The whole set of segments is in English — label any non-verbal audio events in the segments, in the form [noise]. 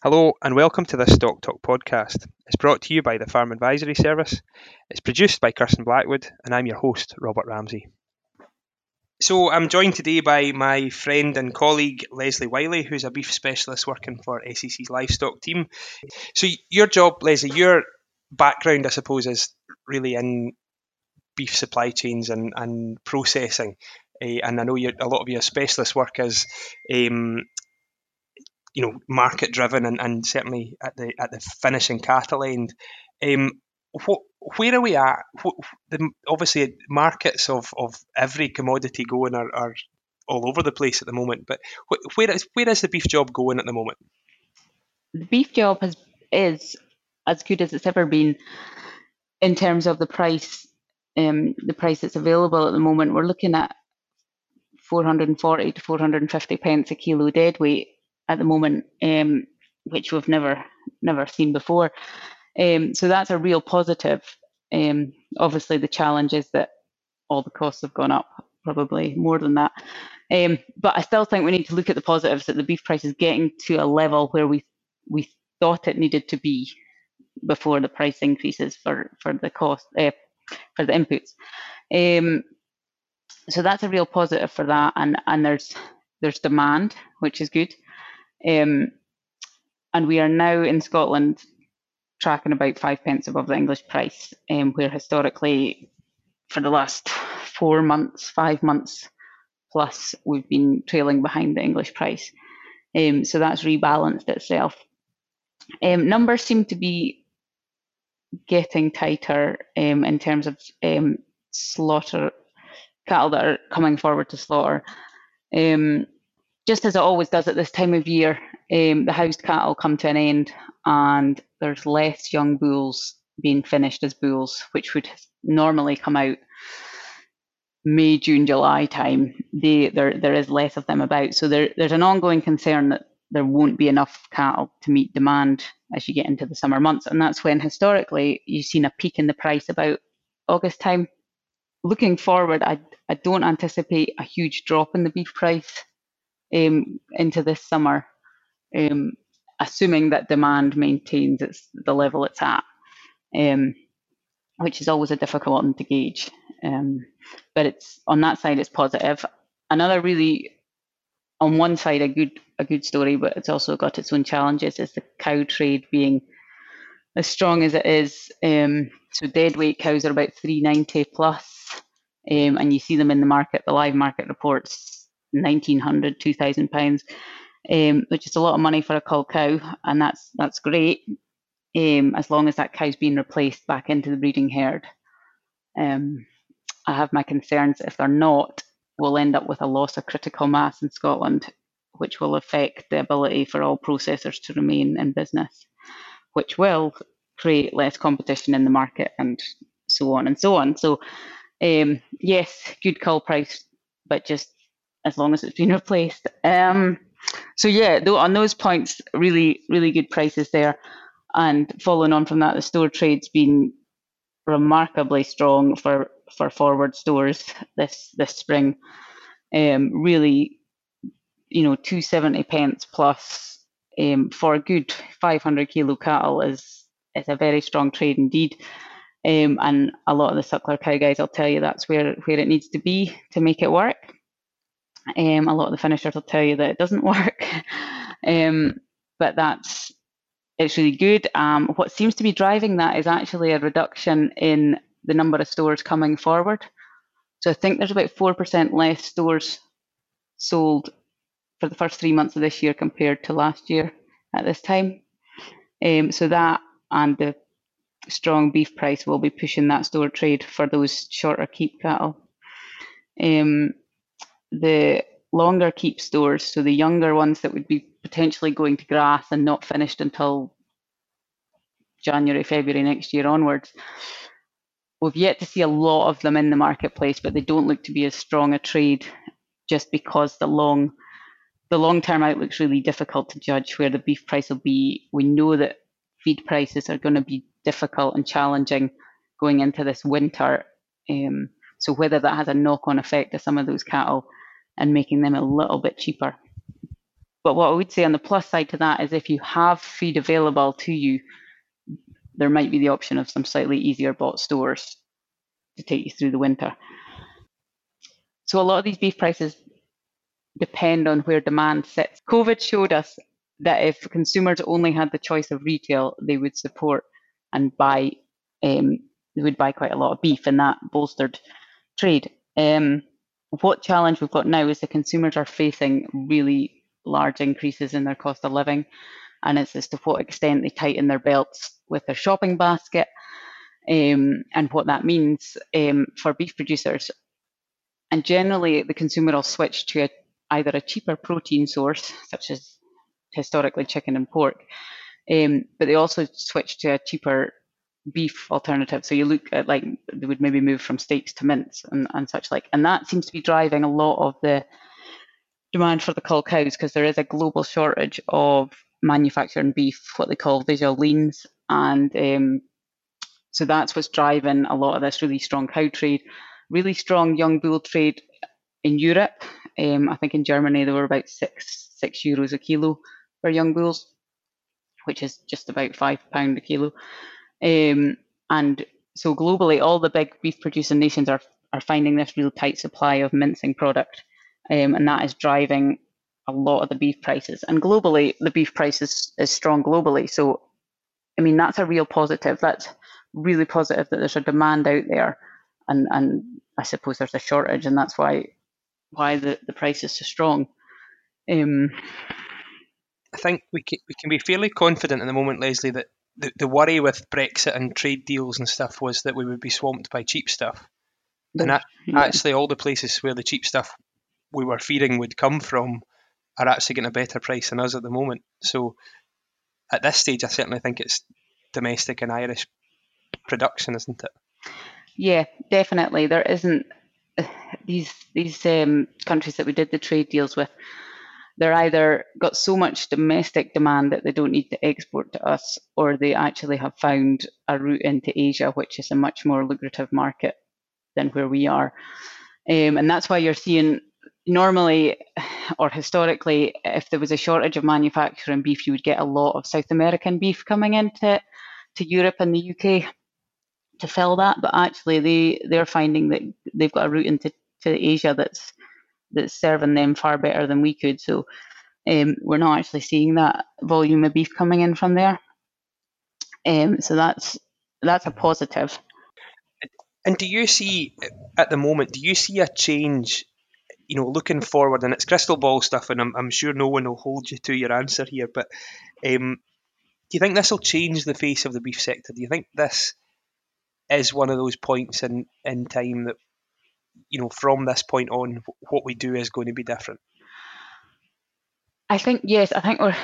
Hello and welcome to this Stock Talk podcast. It's brought to you by the Farm Advisory Service. It's produced by Kirsten Blackwood and I'm your host, Robert Ramsey. So I'm joined today by my friend and colleague Lesley Wylie, who's a beef specialist working for SAC's livestock team. So your job, Lesley, your background, I suppose, is really in beef supply chains and, and processing. Uh, and I know a lot of your specialist work is um, you know market driven and, and certainly at the at the finishing cattle end. Um, where are we at? The, obviously, markets of, of every commodity going are, are all over the place at the moment. But where is where is the beef job going at the moment? The beef job has is as good as it's ever been in terms of the price. Um, the price that's available at the moment, we're looking at 440 to 450 pence a kilo dead weight at the moment, um, which we've never never seen before. Um, so that's a real positive. Um, obviously, the challenge is that all the costs have gone up, probably more than that. Um, but I still think we need to look at the positives that the beef price is getting to a level where we we thought it needed to be before the price increases for for the cost uh, for the inputs. Um, so that's a real positive for that, and and there's there's demand, which is good. Um, and we are now in Scotland tracking about five pence above the English price, um, where historically, for the last four months, five months plus, we've been trailing behind the English price. Um, so that's rebalanced itself. Um, numbers seem to be getting tighter um, in terms of um, slaughter cattle that are coming forward to slaughter. Um, just as it always does at this time of year, um, the housed cattle come to an end and there's less young bulls being finished as bulls, which would normally come out May, June, July time. They, there, there is less of them about. So there, there's an ongoing concern that there won't be enough cattle to meet demand as you get into the summer months. And that's when historically you've seen a peak in the price about August time. Looking forward, I, I don't anticipate a huge drop in the beef price um, into this summer, um, assuming that demand maintains its the level it's at, um, which is always a difficult one to gauge. Um, but it's on that side, it's positive. Another really, on one side, a good a good story, but it's also got its own challenges. Is the cow trade being as strong as it is? Um, so dead weight cows are about 390 plus, um, and you see them in the market. The live market reports 1900 2000 pounds um, which is a lot of money for a cull cow and that's that's great um, as long as that cow's being replaced back into the breeding herd. Um, i have my concerns if they're not we'll end up with a loss of critical mass in scotland which will affect the ability for all processors to remain in business which will create less competition in the market and so on and so on. So um, yes good cull price but just as long as it's been replaced. Um, so yeah, though on those points, really, really good prices there. And following on from that, the store trade's been remarkably strong for for forward stores this this spring. Um, really, you know, two seventy pence plus um, for a good five hundred kilo cattle is is a very strong trade indeed. Um, and a lot of the suckler cow guys, I'll tell you, that's where where it needs to be to make it work. Um, a lot of the finishers will tell you that it doesn't [laughs] work, um, but that's it's really good. Um, what seems to be driving that is actually a reduction in the number of stores coming forward. So I think there's about four percent less stores sold for the first three months of this year compared to last year at this time. Um, so that and the strong beef price will be pushing that store trade for those shorter keep cattle. Um, the longer keep stores, so the younger ones that would be potentially going to grass and not finished until January, February next year onwards. We've yet to see a lot of them in the marketplace, but they don't look to be as strong a trade just because the long the long term outlook's really difficult to judge where the beef price will be. We know that feed prices are going to be difficult and challenging going into this winter. Um, so whether that has a knock on effect to some of those cattle and making them a little bit cheaper. But what I would say on the plus side to that is if you have feed available to you, there might be the option of some slightly easier bought stores to take you through the winter. So a lot of these beef prices depend on where demand sits. COVID showed us that if consumers only had the choice of retail, they would support and buy, um, they would buy quite a lot of beef, and that bolstered trade. Um, what challenge we've got now is the consumers are facing really large increases in their cost of living, and it's as to what extent they tighten their belts with their shopping basket, um, and what that means um, for beef producers. And generally, the consumer will switch to a, either a cheaper protein source, such as historically chicken and pork, um, but they also switch to a cheaper beef alternative. So you look at like they would maybe move from steaks to mince and, and such like, and that seems to be driving a lot of the demand for the cull cows because there is a global shortage of manufacturing beef, what they call visual leans, and um, so that's what's driving a lot of this really strong cow trade, really strong young bull trade in Europe. Um, I think in Germany they were about six six euros a kilo for young bulls, which is just about five pound a kilo. Um, and so globally, all the big beef producing nations are are finding this real tight supply of mincing product, um, and that is driving a lot of the beef prices. And globally, the beef price is, is strong globally. So, I mean, that's a real positive. That's really positive that there's a demand out there, and and I suppose there's a shortage, and that's why why the, the price is so strong. Um, I think we can, we can be fairly confident at the moment, Lesley, that the, the worry with Brexit and trade deals and stuff was that we would be swamped by cheap stuff. And that, [laughs] yeah. actually, all the places where the cheap stuff we were fearing would come from are actually getting a better price than us at the moment. So at this stage, I certainly think it's domestic and Irish production, isn't it? Yeah, definitely. There isn't [sighs] these these um, countries that we did the trade deals with they're either got so much domestic demand that they don't need to export to us, or they actually have found a route into Asia, which is a much more lucrative market than where we are. Um, and that's why you're seeing normally or historically, if there was a shortage of manufacturing beef, you would get a lot of South American beef coming into to Europe and the UK to fill that. But actually, they they're finding that they've got a route into to Asia that's that's serving them far better than we could. So um, we're not actually seeing that volume of beef coming in from there. Um, so that's that's a positive. And do you see at the moment? Do you see a change? You know, looking forward, and it's crystal ball stuff, and I'm, I'm sure no one will hold you to your answer here. But um, do you think this will change the face of the beef sector? Do you think this is one of those points in, in time that you know, from this point on, what we do is going to be different? I think yes. I think we're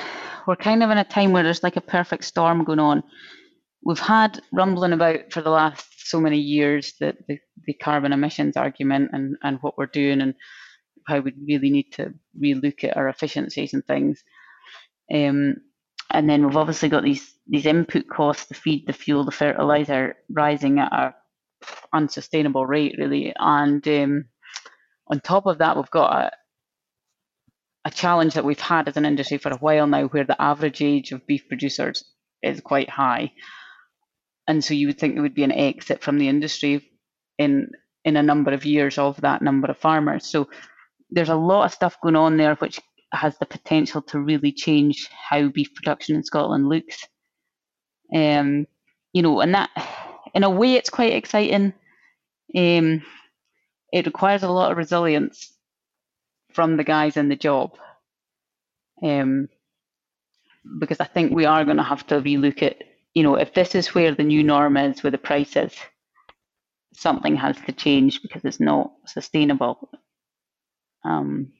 we're kind of in a time where there's like a perfect storm going on. We've had rumbling about for the last so many years that the, the carbon emissions argument and, and what we're doing and how we really need to relook at our efficiencies and things. Um, and then we've obviously got these these input costs, the feed, the fuel, the fertilizer rising at a unsustainable rate, really. And um, on top of that, we've got a, a challenge that we've had as an industry for a while now, where the average age of beef producers is quite high, and so you would think there would be an exit from the industry in in a number of years of that number of farmers. So there's a lot of stuff going on there, which has the potential to really change how beef production in Scotland looks. Um, you know, and that in a way, it's quite exciting. Um, it requires a lot of resilience from the guys in the job. Um, because I think we are going to have to relook at, you know, if this is where the new norm is with the prices, something has to change because it's not sustainable. Um,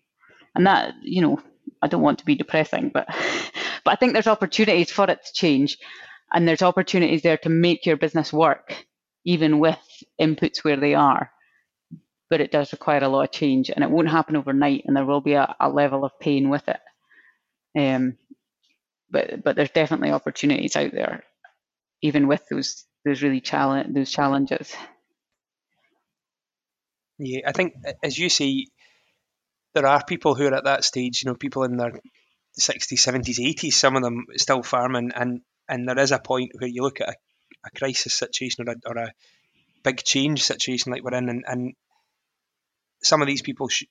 and that, you know, I don't want to be depressing, but [laughs] but I think there's opportunities for it to change and there's opportunities there to make your business work even with inputs where they are. But it does require a lot of change and it won't happen overnight and there will be a, a level of pain with it. Um, but but there's definitely opportunities out there even with those those really challenge those challenges. Yeah i think as you say there are people who are at that stage you know people in their 60s, 70s, 80s, some of them still farming, and and there is a point where you look at a, a crisis situation or a, or a big change situation like we're in, and, and some of these people sh-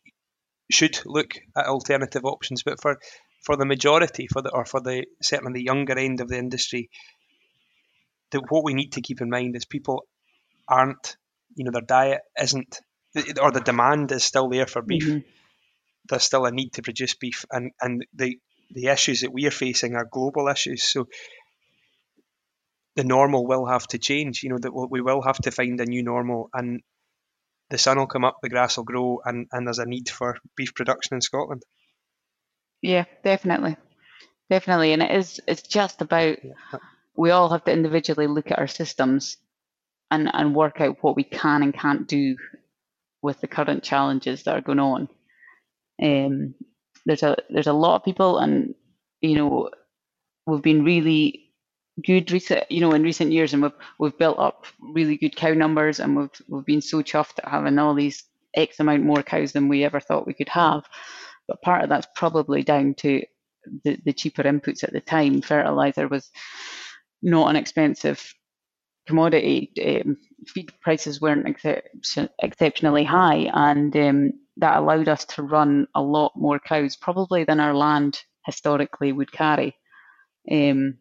should look at alternative options. But for for the majority, for the or for the certainly the younger end of the industry, the, what we need to keep in mind is people aren't, you know, their diet isn't, or the demand is still there for beef. Mm-hmm. There's still a need to produce beef, and and the the issues that we are facing are global issues. So the normal will have to change. You know that we will have to find a new normal, and the sun will come up, the grass will grow, and, and there's a need for beef production in Scotland. Yeah, definitely, definitely, and it is. It's just about yeah. we all have to individually look at our systems and and work out what we can and can't do with the current challenges that are going on. Um, there's a there's a lot of people, and you know, we've been really good recent, you know, in recent years, and we've we've built up really good cow numbers, and we've we've been so chuffed at having all these X amount more cows than we ever thought we could have. But part of that's probably down to the, the cheaper inputs at the time. Fertilizer was not an expensive commodity. Um, feed prices weren't exceptionally high, and um, that allowed us to run a lot more cows, probably than our land historically would carry. Um,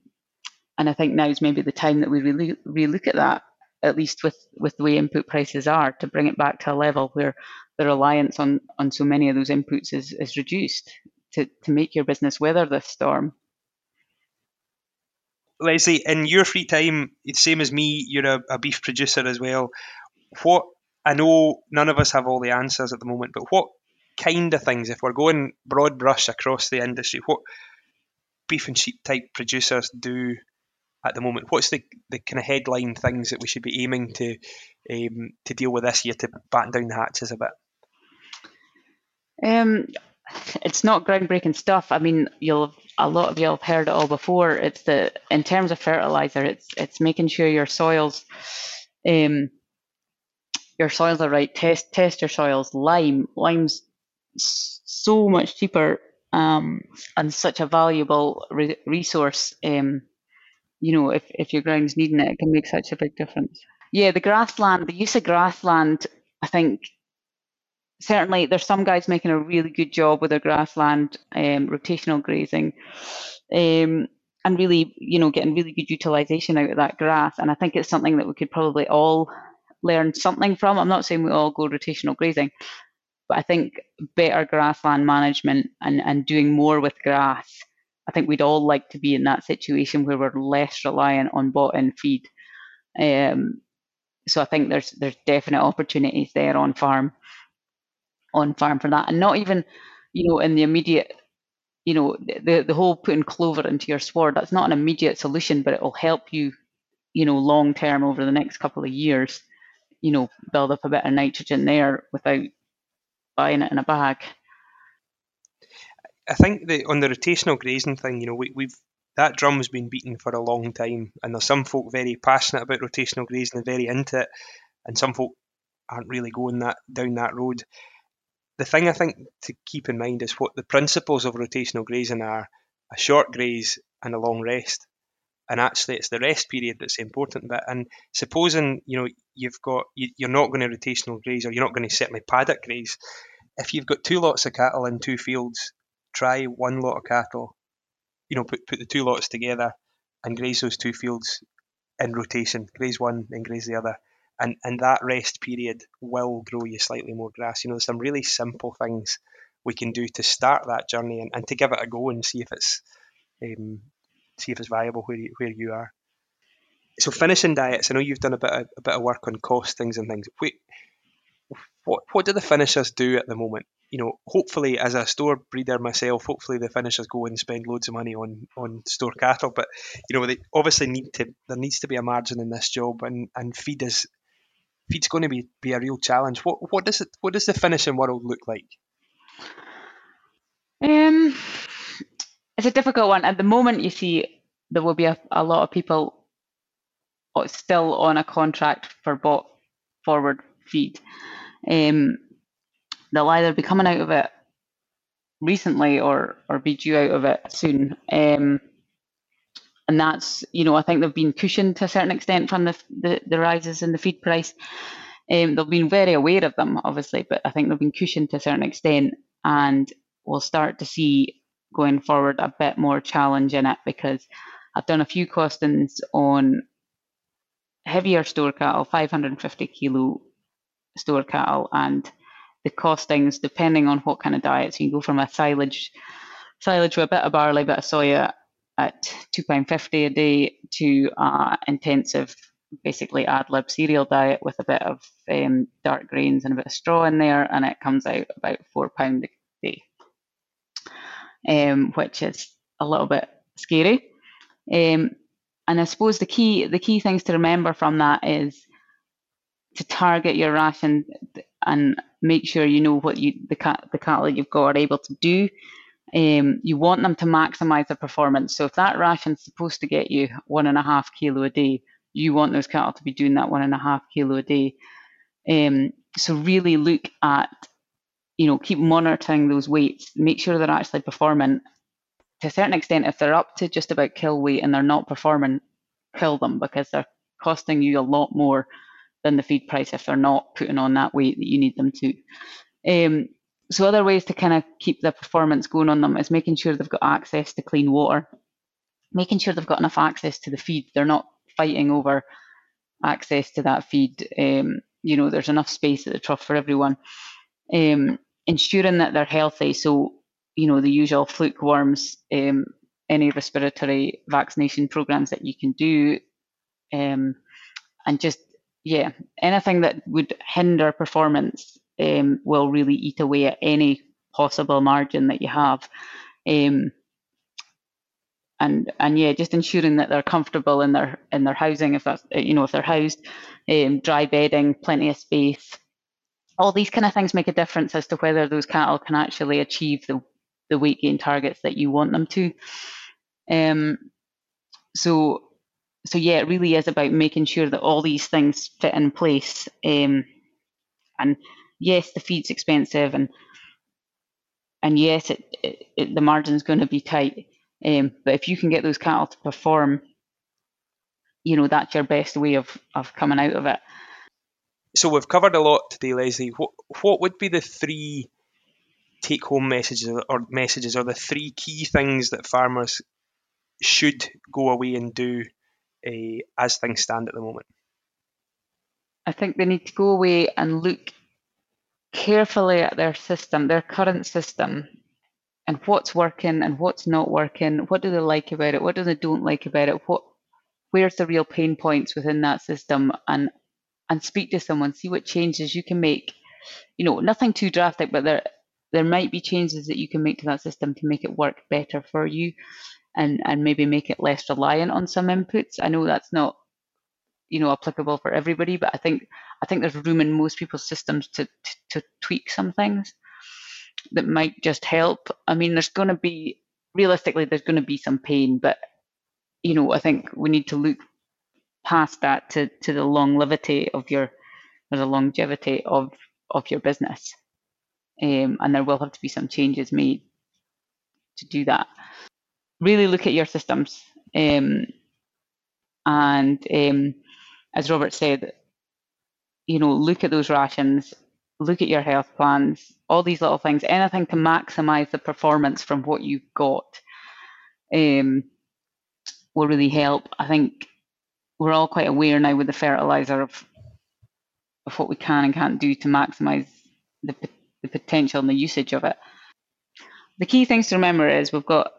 and I think now is maybe the time that we really relook at that, at least with, with the way input prices are, to bring it back to a level where the reliance on, on so many of those inputs is, is reduced to, to make your business weather this storm. Lesley, in your free time, same as me, you're a, a beef producer as well. What I know none of us have all the answers at the moment, but what kind of things, if we're going broad brush across the industry, what beef and sheep type producers do at the moment? What's the, the kind of headline things that we should be aiming to um, to deal with this year to batten down the hatches a bit? Um, it's not groundbreaking stuff. I mean, you'll a lot of you have heard it all before. It's the in terms of fertilizer, it's it's making sure your soils, um, your soils are right. Test test your soils. Lime, lime's so much cheaper um, and such a valuable re- resource. Um, you know, if, if your ground's needing it, it can make such a big difference. Yeah, the grassland, the use of grassland, I think certainly there's some guys making a really good job with their grassland um, rotational grazing um, and really, you know, getting really good utilization out of that grass. And I think it's something that we could probably all learn something from. I'm not saying we all go rotational grazing, but I think better grassland management and, and doing more with grass I think we'd all like to be in that situation where we're less reliant on bought-in feed. Um, so I think there's there's definite opportunities there on farm, on farm for that, and not even, you know, in the immediate, you know, the the whole putting clover into your sward. That's not an immediate solution, but it will help you, you know, long term over the next couple of years, you know, build up a bit of nitrogen there without buying it in a bag. I think that on the rotational grazing thing, you know, we, we've that drum's been beaten for a long time, and there's some folk very passionate about rotational grazing and very into it, and some folk aren't really going that down that road. The thing I think to keep in mind is what the principles of rotational grazing are: a short graze and a long rest. And actually, it's the rest period that's the important bit. And supposing you know you've got you're not going to rotational graze, or you're not going to certainly paddock graze. If you've got two lots of cattle in two fields, try one lot of cattle, you know, put, put the two lots together and graze those two fields in rotation, graze one and graze the other. And, and that rest period will grow you slightly more grass. You know, there's some really simple things we can do to start that journey and, and to give it a go and see if it's um, see if it's viable where you, where you are. So finishing diets, I know you've done a bit of, a bit of work on costings and things. Wait, what what do the finishers do at the moment? You know, hopefully as a store breeder myself, hopefully the finishers go and spend loads of money on on store cattle. But you know, they obviously need to. There needs to be a margin in this job, and and feed is feed's going to be be a real challenge. What what does it what does the finishing world look like? Um, it's a difficult one. At the moment, you see there will be a, a lot of people still on a contract for bought forward feed. Um, they'll either be coming out of it recently or or be due out of it soon. Um, and that's you know I think they've been cushioned to a certain extent from the the, the rises in the feed price. Um, they've been very aware of them, obviously, but I think they've been cushioned to a certain extent, and we'll start to see going forward a bit more challenge in it because I've done a few costings on heavier store cattle, 550 kilo store cattle, and the costings depending on what kind of diet. So you can go from a silage silage with a bit of barley, bit of soya at two pound fifty a day to uh, intensive, basically ad lib cereal diet with a bit of um, dark grains and a bit of straw in there, and it comes out about four pound a day, um, which is a little bit scary. Um, and I suppose the key the key things to remember from that is to target your ration and make sure you know what you the cat the cattle you've got are able to do. Um, you want them to maximise their performance. So if that ration's supposed to get you one and a half kilo a day, you want those cattle to be doing that one and a half kilo a day. Um, so really look at, you know, keep monitoring those weights, make sure they're actually performing. To a certain extent, if they're up to just about kill weight and they're not performing, kill them because they're costing you a lot more than the feed price if they're not putting on that weight that you need them to. Um, so other ways to kind of keep the performance going on them is making sure they've got access to clean water, making sure they've got enough access to the feed. They're not fighting over access to that feed. Um, you know, there's enough space at the trough for everyone. Um, ensuring that they're healthy. So, you know, the usual fluke worms, um, any respiratory vaccination programs that you can do, um, and just yeah, anything that would hinder performance um, will really eat away at any possible margin that you have. Um, and and yeah, just ensuring that they're comfortable in their in their housing, if that's you know if they're housed, um, dry bedding, plenty of space, all these kind of things make a difference as to whether those cattle can actually achieve the the weight gain targets that you want them to. Um, so so yeah, it really is about making sure that all these things fit in place. Um, and yes, the feed's expensive, and and yes, it, it, it the margin's going to be tight. Um, but if you can get those cattle to perform, you know that's your best way of of coming out of it. So we've covered a lot today, Lesley. What what would be the three take home messages or messages or the three key things that farmers should go away and do uh, as things stand at the moment? I think they need to go away and look carefully at their system, their current system, and what's working and what's not working. What do they like about it? What do they don't like about it? What where's the real pain points within that system and and speak to someone, see what changes you can make. You know, nothing too drastic, but there there might be changes that you can make to that system to make it work better for you and and maybe make it less reliant on some inputs. I know that's not you know applicable for everybody, but I think I think there's room in most people's systems to to, to tweak some things that might just help. I mean, there's going to be realistically there's going to be some pain, but you know I think we need to look past that to to the longevity of your or the longevity of of your business, um, and there will have to be some changes made to do that really look at your systems. Um, and um, as Robert said, you know, look at those rations, look at your health plans, all these little things, anything to maximize the performance from what you've got um, will really help. I think we're all quite aware now with the fertilizer of of what we can and can't do to maximize the, the potential and the usage of it. The key things to remember is we've got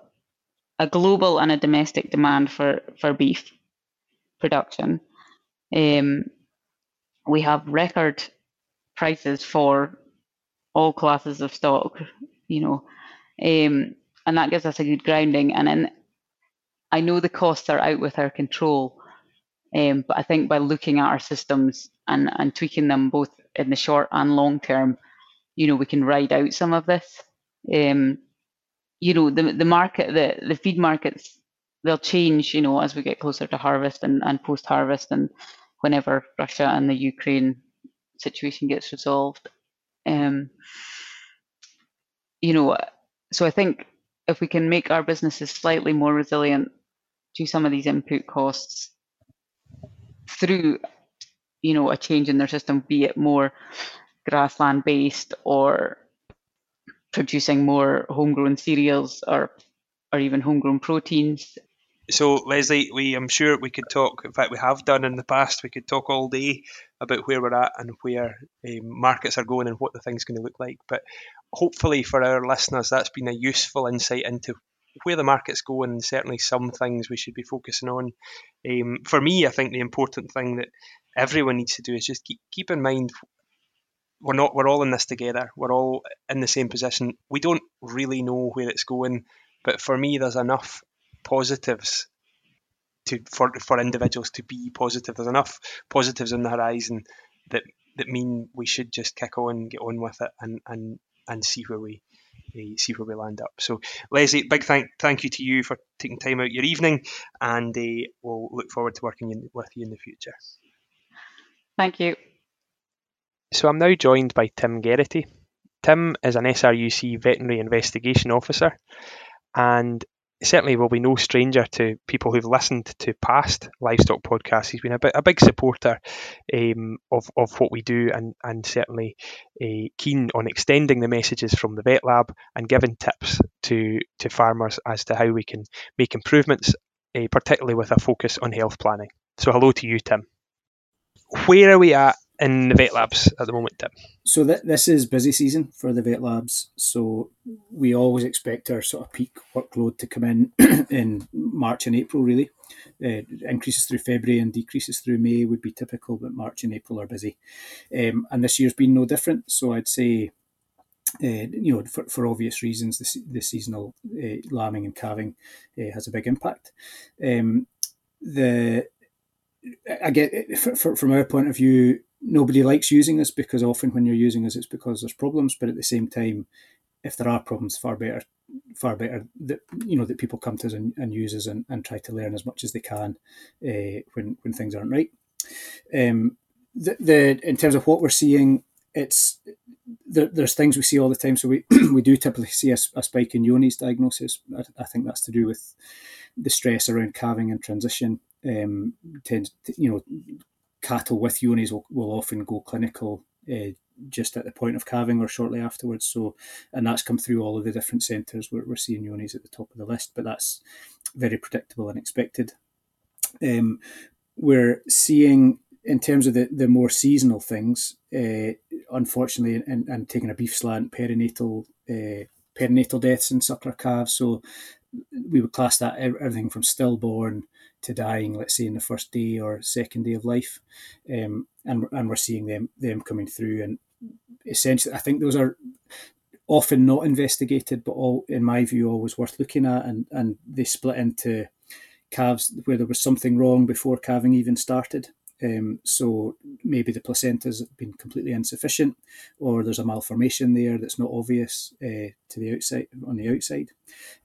a global and a domestic demand for, for beef production. Um, we have record prices for all classes of stock, you know, um, and that gives us a good grounding. And then I know the costs are out with our control, um, but I think by looking at our systems and, and tweaking them both in the short and long term, you know, we can ride out some of this. Um, you know the the market the the feed markets they'll change you know as we get closer to harvest and, and post harvest and whenever Russia and the Ukraine situation gets resolved. Um you know so I think if we can make our businesses slightly more resilient to some of these input costs through, you know, a change in their system, be it more grassland based or producing more homegrown cereals or or even homegrown proteins. So Lesley, we I'm sure we could talk. In fact, we have done in the past. We could talk all day about where we're at and where um, markets are going and what the thing's going to look like. But hopefully for our listeners, that's been a useful insight into where the market's going and certainly some things we should be focusing on. Um, for me, I think the important thing that everyone needs to do is just keep keep in mind we're not we're all in this together. We're all in the same position. We don't really know where it's going, but for me, there's enough positives to for for individuals to be positive. There's enough positives on the horizon that that mean we should just kick on, get on with it, and and and see where we uh, see where we land up. So, Lesley, big thank thank you to you for taking time out your evening, and uh, we'll look forward to working in, with you in the future. Thank you. So I'm now joined by Tim Geraghty. Tim is an SRUC veterinary investigation officer, and certainly will be no stranger to people who've listened to past livestock podcasts. He's been a, bit, a big supporter um, of, of what we do and, and certainly uh, keen on extending the messages from the vet lab and giving tips to, to farmers as to how we can make improvements, uh, particularly with a focus on health planning. So, hello to you, Tim. Where are we at in the vet labs at the moment, Tim? So th- this is busy season for the vet labs. So we always expect our sort of peak workload to come in [clears throat] in March and April. Really, uh, increases through February and decreases through May would be typical, but March and April are busy. Um, and this year's been no different. So I'd say. Uh, you know, for, for obvious reasons, the, the seasonal uh, lambing and calving uh, has a big impact. Um, the I get from our point of view, nobody likes using us because often when you're using us, it's because there's problems. But at the same time, if there are problems, far better, far better that you know that people come to us and, and use us and, and try to learn as much as they can uh, when when things aren't right. Um, the, the in terms of what we're seeing, it's there, there's things we see all the time. So we [clears throat] we do typically see a, a spike in Johne's diagnosis. I, I, think that's to do with the stress around calving and transition. Um, tends to, you know cattle with Johne's will, will often go clinical uh, just at the point of calving or shortly afterwards. So, and that's come through all of the different centres. We're, we're seeing Johne's at the top of the list, but that's very predictable and expected. Um, we're seeing in terms of the, the more seasonal things, uh, unfortunately, and, and taking a beef slant, perinatal uh, perinatal deaths in suckler calves. So we would class that everything from stillborn to dying, let's say in the first day or second day of life, um, and and we're seeing them them coming through. And essentially, I think those are often not investigated, but all in my view, always worth looking at. And and they split into calves where there was something wrong before calving even started. Um, so maybe the placenta's been completely insufficient, or there's a malformation there that's not obvious uh, to the outside on the outside.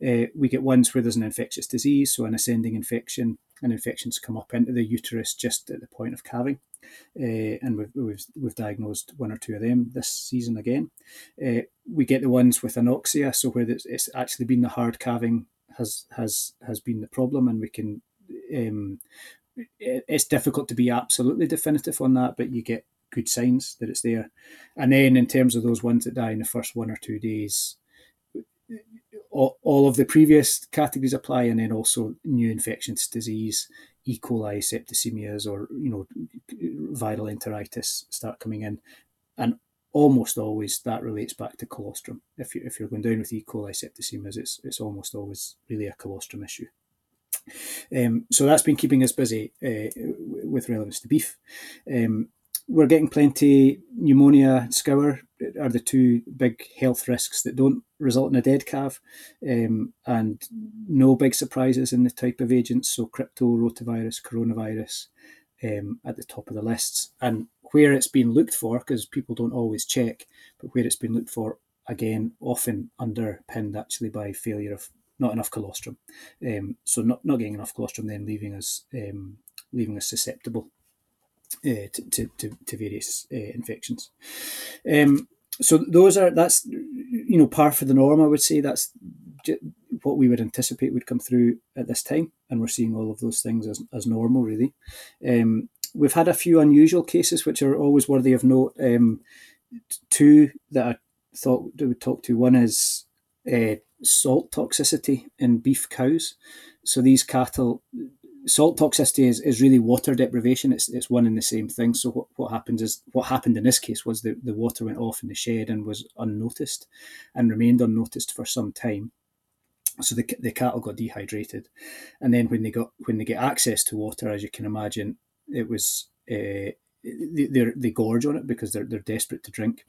Uh, we get ones where there's an infectious disease, so an ascending infection, and infections come up into the uterus just at the point of calving. Uh, and we've, we've, we've diagnosed one or two of them this season again. Uh, we get the ones with anoxia, so where it's actually been the hard calving has has has been the problem, and we can um, it's difficult to be absolutely definitive on that, but you get good signs that it's there. And then in terms of those ones that die in the first one or two days, all, all of the previous categories apply, and then also new infectious disease, E. coli, septicemias, or you know, viral enteritis start coming in, and almost always that relates back to colostrum. If you if you're going down with E. coli septicemias, it's it's almost always really a colostrum issue. Um, so that's been keeping us busy uh, with relevance to beef. Um, we're getting plenty pneumonia, scour are the two big health risks that don't result in a dead calf, um, and no big surprises in the type of agents. So crypto, rotavirus, coronavirus um, at the top of the lists, and where it's been looked for, because people don't always check, but where it's been looked for again, often underpinned actually by failure of not enough colostrum. Um, so not, not getting enough colostrum then leaving us um, leaving us susceptible uh, to, to, to, to, various uh, infections. Um, so those are that's you know par for the norm. I would say that's what we would anticipate would come through at this time, and we're seeing all of those things as, as normal. Really, um, we've had a few unusual cases which are always worthy of note. Um, two that I thought we would talk to. One is uh, salt toxicity in beef cows. So these cattle, salt toxicity is, is really water deprivation. It's, it's one and the same thing. So what, what happens is what happened in this case was the, the water went off in the shed and was unnoticed and remained unnoticed for some time. So the, the cattle got dehydrated, and then when they got when they get access to water, as you can imagine, it was uh, they they gorge on it because they're they're desperate to drink,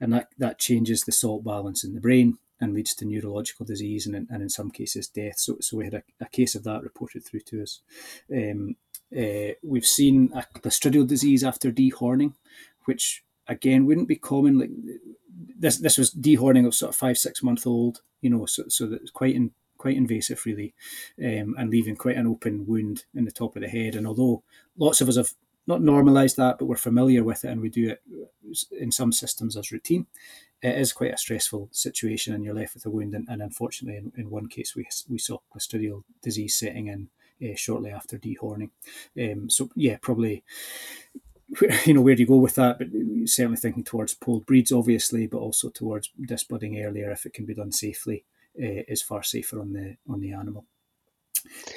and that that changes the salt balance in the brain and leads to neurological disease and, and in some cases death. So so we had a, a case of that reported through to us. Um, uh, we've seen a clostridial disease after dehorning, which again wouldn't be common. Like this this was dehorning of sort of five six month old, you know, so so that it's quite in, quite invasive really, um, and leaving quite an open wound in the top of the head. And although lots of us have not normalised that, but we're familiar with it and we do it in some systems as routine. It is quite a stressful situation, and you're left with a wound. And, and unfortunately, in, in, one case, we we saw clostridial disease setting in uh, shortly after dehorning. Um, so yeah, probably you know where do you go with that? But certainly thinking towards polled breeds, obviously, but also towards disbudding earlier if it can be done safely uh, is far safer on the on the animal.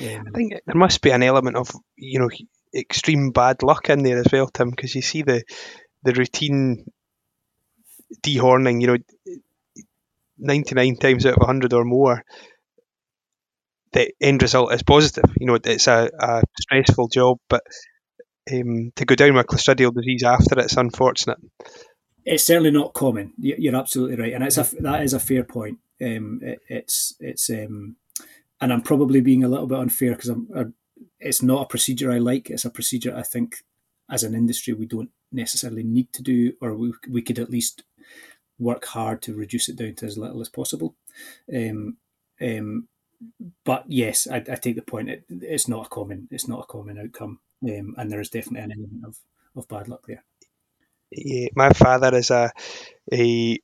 Um, I think there must be an element of you know extreme bad luck in there as well, Tim, because you see the the routine dehorning. You know, ninety nine times out of hundred or more, the end result is positive. You know, it's a, a stressful job, but um, to go down with clostridial disease after it's unfortunate. It's certainly not common. You're absolutely right, and it's a that is a fair point. Um, it, it's it's um, and I'm probably being a little bit unfair because I'm it's not a procedure I like. It's a procedure I think as an industry we don't necessarily need to do, or we, we could at least work hard to reduce it down to as little as possible. Um, um, but yes, I, I, take the point. It, it's not a common. It's not a common outcome, um, and there is definitely an element of, of bad luck there. Yeah, my father is a a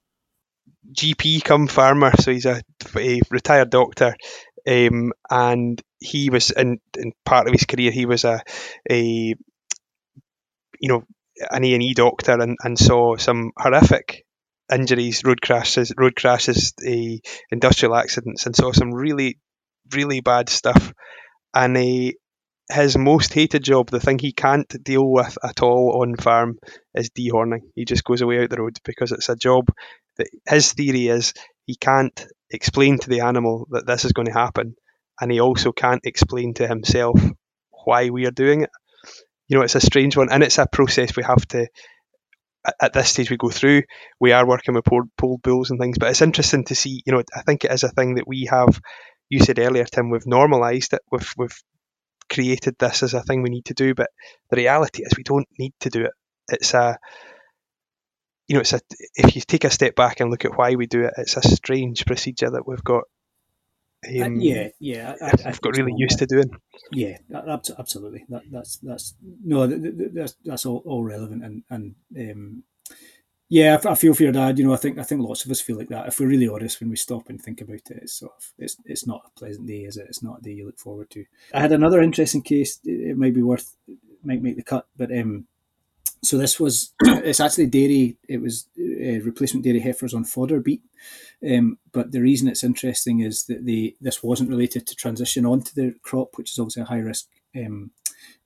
GP come farmer, so he's a, a retired doctor, um, and he was in, in part of his career he was a a you know an A and E doctor and, and saw some horrific injuries, road crashes, road crashes, uh, industrial accidents, and saw some really really bad stuff. And his most hated job, the thing he can't deal with at all on farm, is dehorning. He just goes away out the road because it's a job that his theory is he can't explain to the animal that this is going to happen, and he also can't explain to himself why we are doing it. You know, it's a strange one, and it's a process we have to. At this stage, we go through. We are working with polled bulls and things, but it's interesting to see. You know, I think it is a thing that we have. You said earlier, Tim, we've normalised it. We've we've created this as a thing we need to do, but the reality is we don't need to do it. It's a you know, it's a if you take a step back and look at why we do it, it's a strange procedure that we've got. Um, yeah, yeah, I, have got really used to doing. Yeah, absolutely. That, that's that's no, that's that's all, all relevant and and um, yeah, I feel for your dad. You know, I think I think lots of us feel like that. If we're really honest, when we stop and think about it, it's sort of it's it's not a pleasant day, is it? It's not a day you look forward to. I had another interesting case. It might be worth might make the cut, but um, so this was [clears throat] it's actually dairy. It was uh, replacement dairy heifers on fodder beet. Um, but the reason it's interesting is that the this wasn't related to transition onto the crop, which is obviously a high risk um,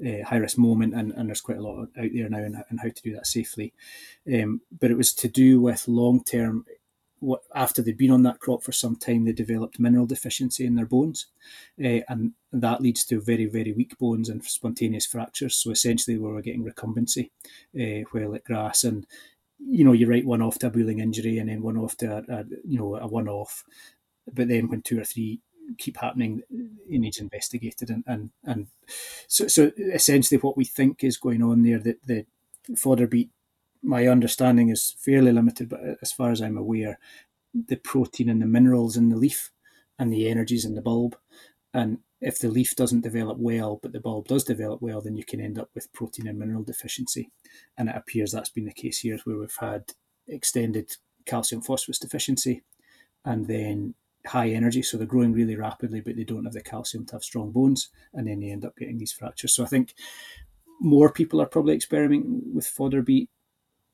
uh, high risk moment, and, and there's quite a lot out there now on, how to do that safely. Um, but it was to do with long term what, after they'd been on that crop for some time, they developed mineral deficiency in their bones, uh, and that leads to very, very weak bones and spontaneous fractures. So essentially, we were getting recumbency uh, while at grass, and you know, you write one off to a bulling injury, and then one off to a, a you know a one off, but then when two or three keep happening, it needs investigated, and and and so so essentially, what we think is going on there that the fodder beet my understanding is fairly limited, but as far as I'm aware, the protein and the minerals in the leaf and the energies in the bulb. And if the leaf doesn't develop well, but the bulb does develop well, then you can end up with protein and mineral deficiency. And it appears that's been the case here, where we've had extended calcium phosphorus deficiency, and then high energy. So they're growing really rapidly, but they don't have the calcium to have strong bones, and then they end up getting these fractures. So I think more people are probably experimenting with fodder beet,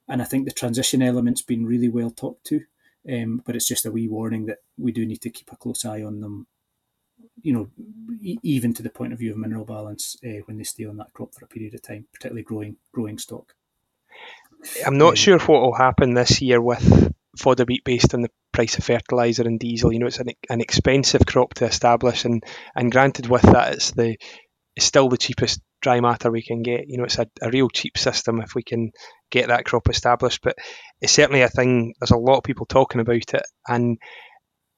and I think the transition element's been really well talked to. Um, but it's just a wee warning that we do need to keep a close eye on them you know, e- even to the point of view of mineral balance uh, when they stay on that crop for a period of time, particularly growing growing stock. I'm not um, sure what will happen this year with fodder beet based on the price of fertilizer and diesel. You know, it's an, an expensive crop to establish, and and granted, with that, it's the it's still the cheapest dry matter we can get. You know, it's a, a real cheap system if we can get that crop established. But it's certainly a thing. There's a lot of people talking about it, and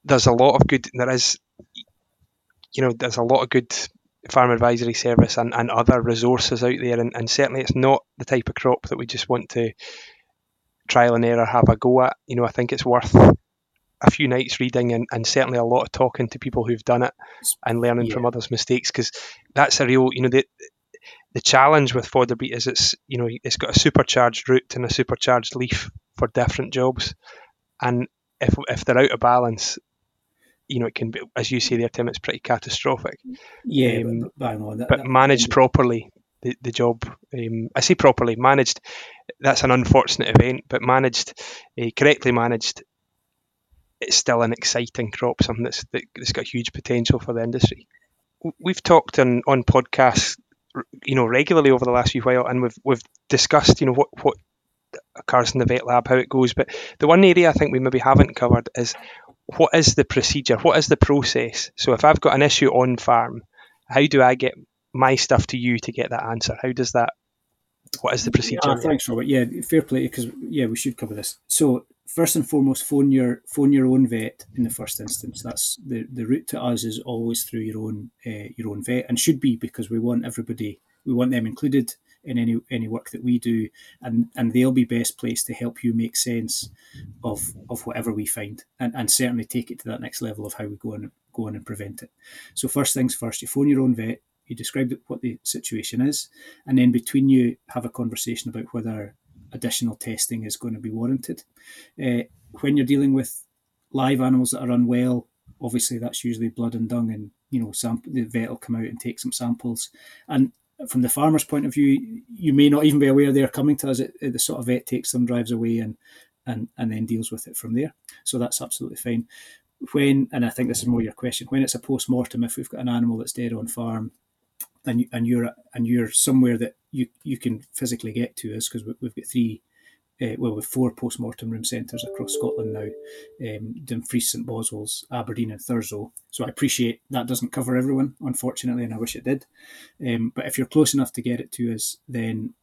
there's a lot of good. There is you know, there's a lot of good farm advisory service and, and other resources out there, and, and certainly it's not the type of crop that we just want to trial and error have a go at. You know, I think it's worth a few nights reading and, and certainly a lot of talking to people who've done it and learning yeah. from others' mistakes because that's a real, you know, the the challenge with fodder beet is it's you know it's got a supercharged root and a supercharged leaf for different jobs, and if if they're out of balance, you know, it can be, as you say there, Tim, it's pretty catastrophic. Yeah, um, but, but, that, but managed properly, the, the job, um, I say properly, managed, that's an unfortunate event, but managed, uh, correctly managed, it's still an exciting crop, something that's, that, that's got huge potential for the industry. We've talked on, on podcasts, you know, regularly over the last few while, and we've, we've discussed, you know, what, what occurs in the vet lab, how it goes. But the one area I think we maybe haven't covered is what is the procedure? What is the process? So if I've got an issue on farm, how do I get my stuff to you to get that answer? How does that? What is the procedure? Yeah, thanks, Robert. Yeah, fair play because yeah, we should cover this. So first and foremost, phone your phone your own vet in the first instance. That's the the route to us is always through your own uh, your own vet and should be because we want everybody we want them included in any any work that we do, and and they'll be best placed to help you make sense of of whatever we find, and and certainly take it to that next level of how we go and go on and prevent it. So first things first, you phone your own vet. You describe what the situation is, and then between you have a conversation about whether additional testing is going to be warranted. Uh, when you're dealing with live animals that are unwell, obviously that's usually blood and dung, and you know, sample, the vet will come out and take some samples. And from the farmer's point of view, you may not even be aware they're coming to us. It, it, the sort of vet takes them, drives away, and and and then deals with it from there. So that's absolutely fine. When and I think this is more your question. When it's a post mortem, if we've got an animal that's dead on farm, and you, and you're and you're somewhere that you you can physically get to us because we've got three uh, well, with four post-mortem room centres across Scotland now, um, Dumfries, St Boswells, Aberdeen and Thurso. So I appreciate that doesn't cover everyone, unfortunately, and I wish it did. Um, but if you're close enough to get it to us, then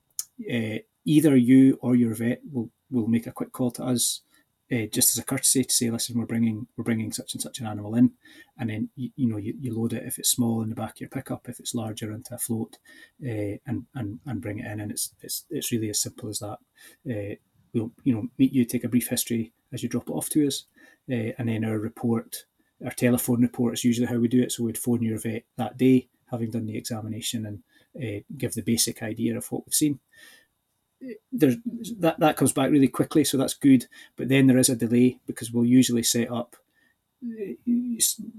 uh, either you or your vet will, will make a quick call to us uh, just as a courtesy to say, listen, we're bringing we're bringing such and such an animal in, and then you, you know you, you load it if it's small in the back of your pickup, if it's larger into a float, uh, and and and bring it in, and it's it's it's really as simple as that. Uh, we'll you know meet you, take a brief history as you drop it off to us, uh, and then our report, our telephone report is usually how we do it. So we'd phone your vet that day, having done the examination, and uh, give the basic idea of what we've seen there's that that comes back really quickly, so that's good. But then there is a delay because we'll usually set up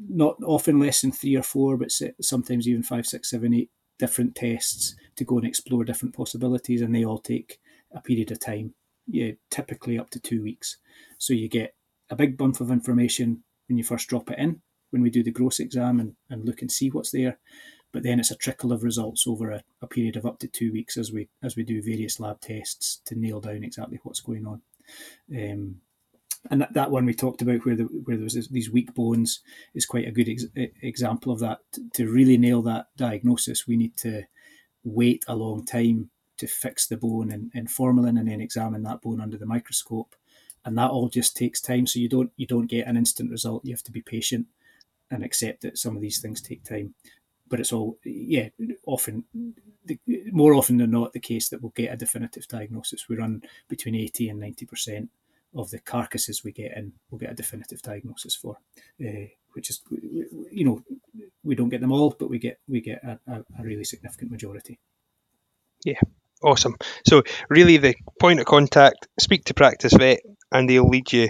not often less than three or four, but sometimes even five, six, seven, eight different tests to go and explore different possibilities, and they all take a period of time. Yeah, typically up to two weeks. So you get a big bump of information when you first drop it in, when we do the gross exam and, and look and see what's there but then it's a trickle of results over a, a, period of up to two weeks as we as we do various lab tests to nail down exactly what's going on. Um, and that, that one we talked about where the, where there was this, these weak bones is quite a good ex- example of that. To really nail that diagnosis, we need to wait a long time to fix the bone in, in formalin and then examine that bone under the microscope, and that all just takes time. So you don't you don't get an instant result. You have to be patient and accept that some of these things take time but it's all yeah often more often than not the case that we'll get a definitive diagnosis. We run between 80 and 90 percent of the carcasses we get in we'll get a definitive diagnosis for uh, which is you know we don't get them all but we get we get a, a, a really significant majority. Yeah. Awesome. So really the point of contact speak to practice vet and they'll lead you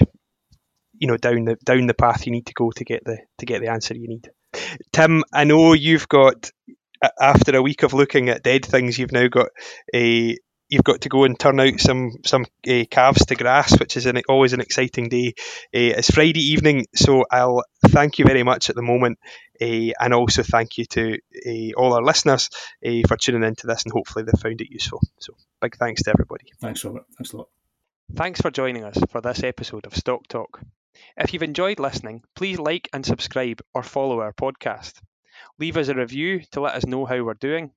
you know down the down the path you need to go to get the to get the answer you need. Tim, I know you've got after a week of looking at dead things, you've now got a you've got to go and turn out some some uh, calves to grass, which is an, always an exciting day. Uh, it's Friday evening, so I'll thank you very much at the moment, uh, and also thank you to all our listeners for tuning into this, and hopefully they found it useful. So big thanks to everybody. Thanks, Robert. Thanks a lot. Thanks for joining us for this episode of Stock Talk. If you've enjoyed listening, please like and subscribe or follow our podcast. Leave us a review to let us know how we're doing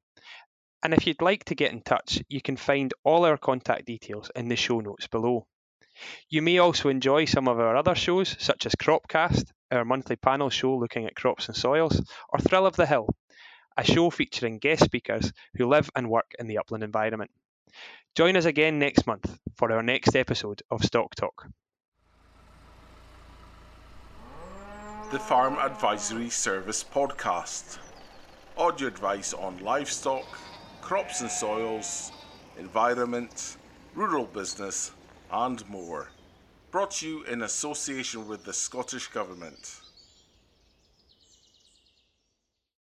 and if you'd like to get in touch, you can find all our contact details in the show notes below. You may also enjoy some of our other shows, such as Cropcast, our monthly panel show looking at crops and soils, or Thrill of the Hill, a show featuring guest speakers who live and work in the upland environment. Join us again next month for our next episode of Stock Talk. The Farm Advisory Service Podcast. Audio advice on livestock crops and soils, environment, rural business, and more. Brought to you in association with the Scottish Government.